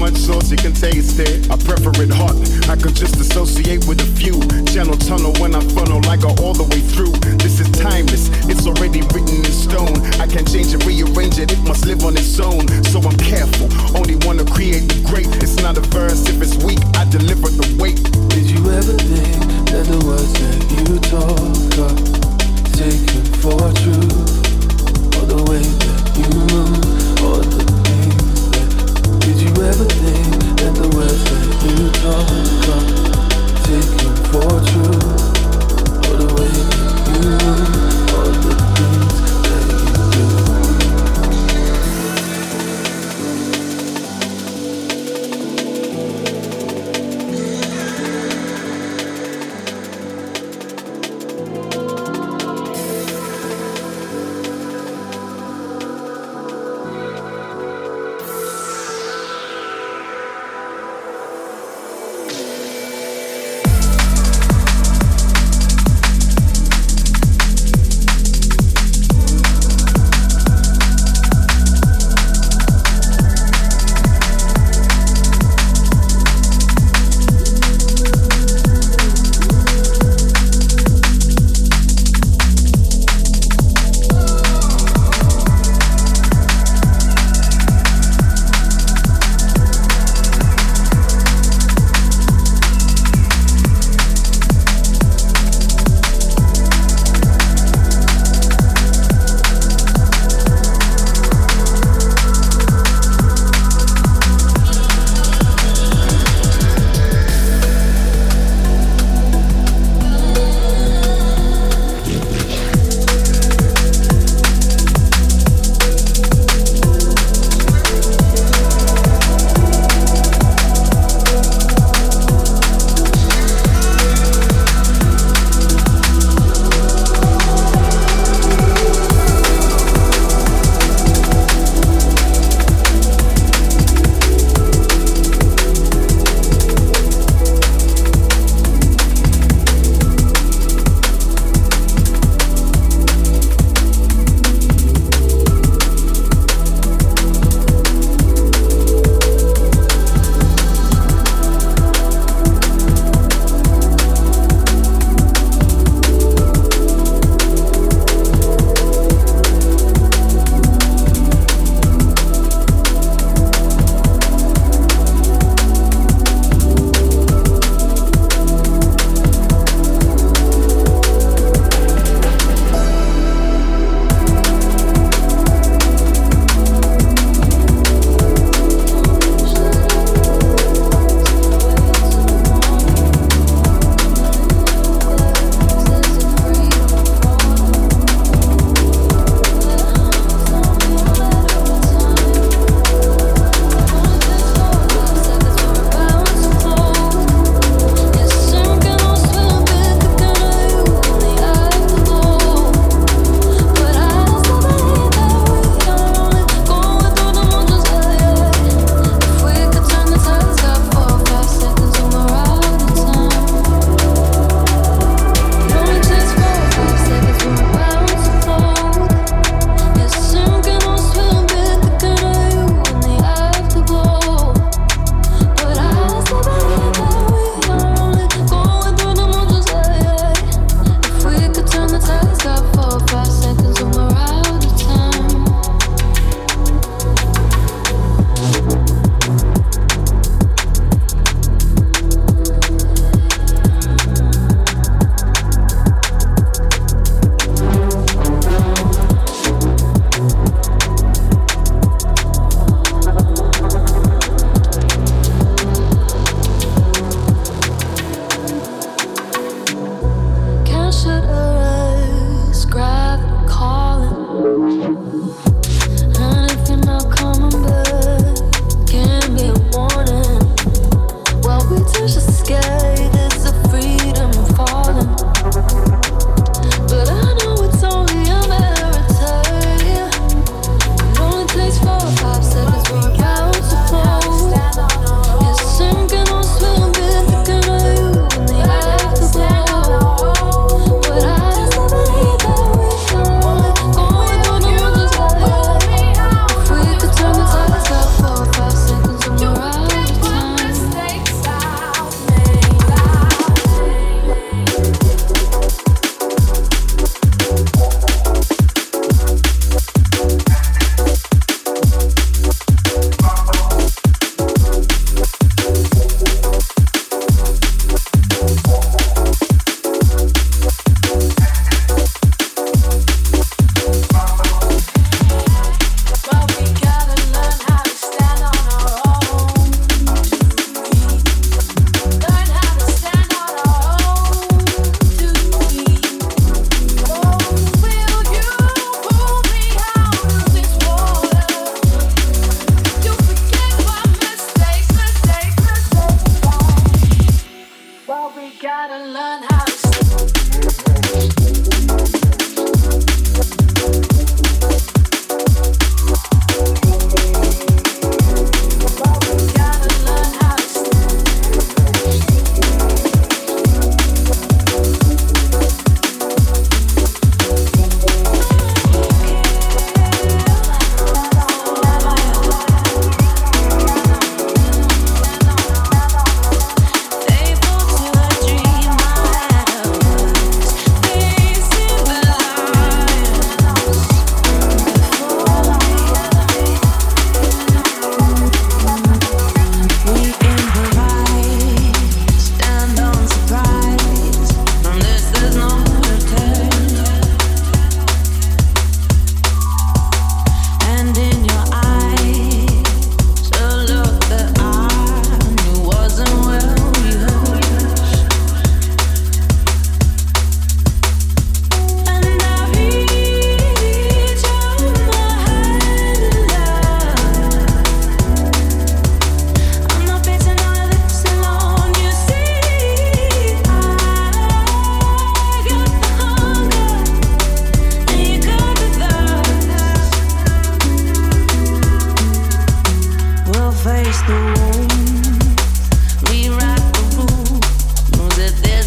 much sauce you can taste it. I prefer it hot. I could just associate with a few. Channel tunnel when I funnel, like I all the way through. This is timeless. It's already written in stone. I can't change it, rearrange it. It must live on its own. So I'm careful. Only wanna create the great. It's not a verse. If it's weak, I deliver the weight. Did you ever think that the words that you talk are taken for truth? Or the way that you move, or the you for true, or the way you move, or the things.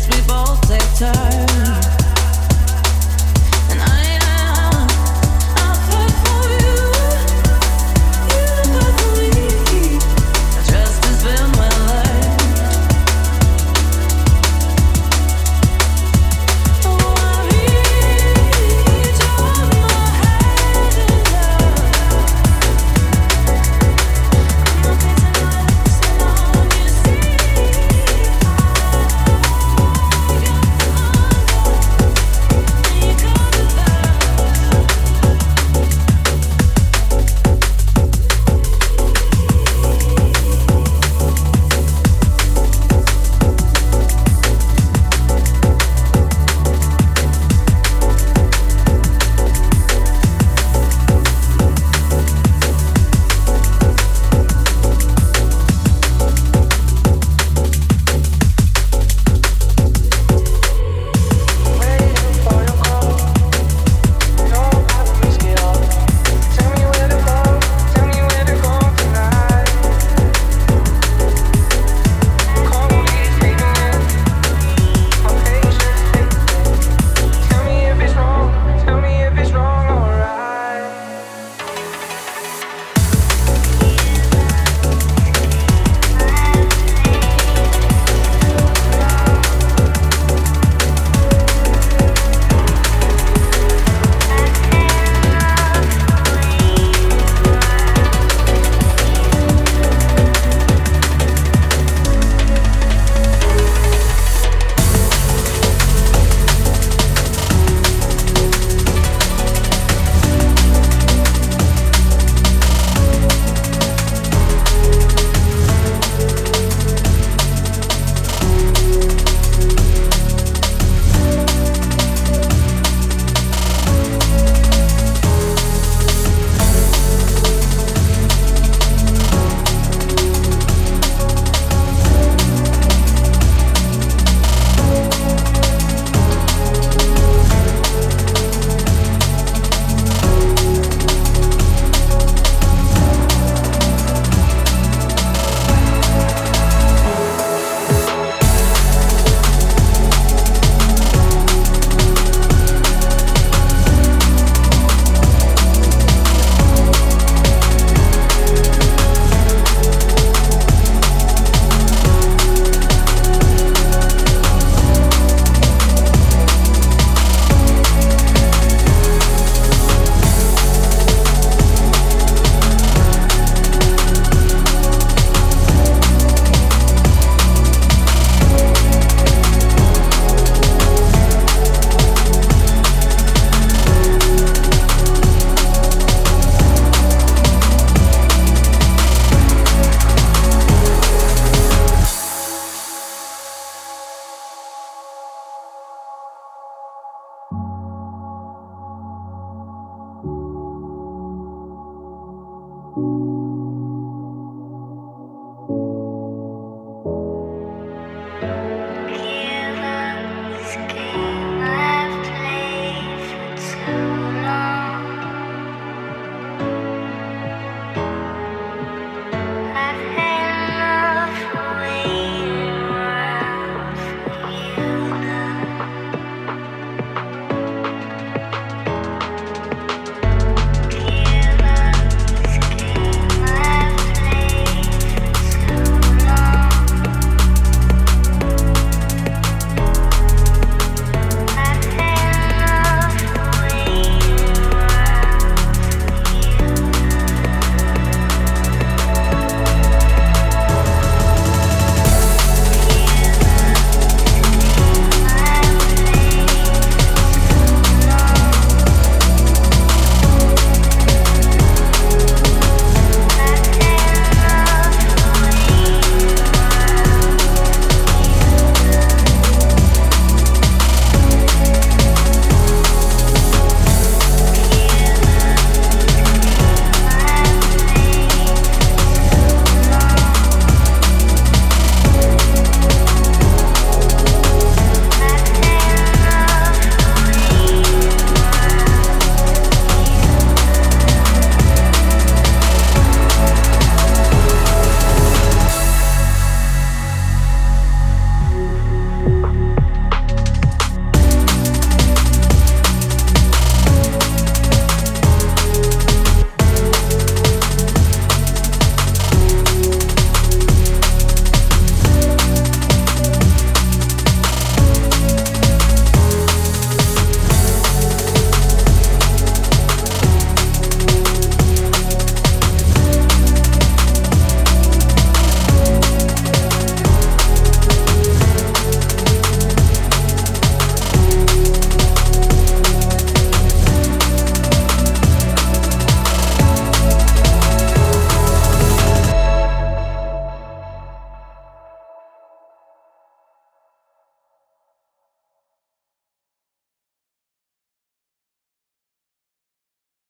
we both take turns.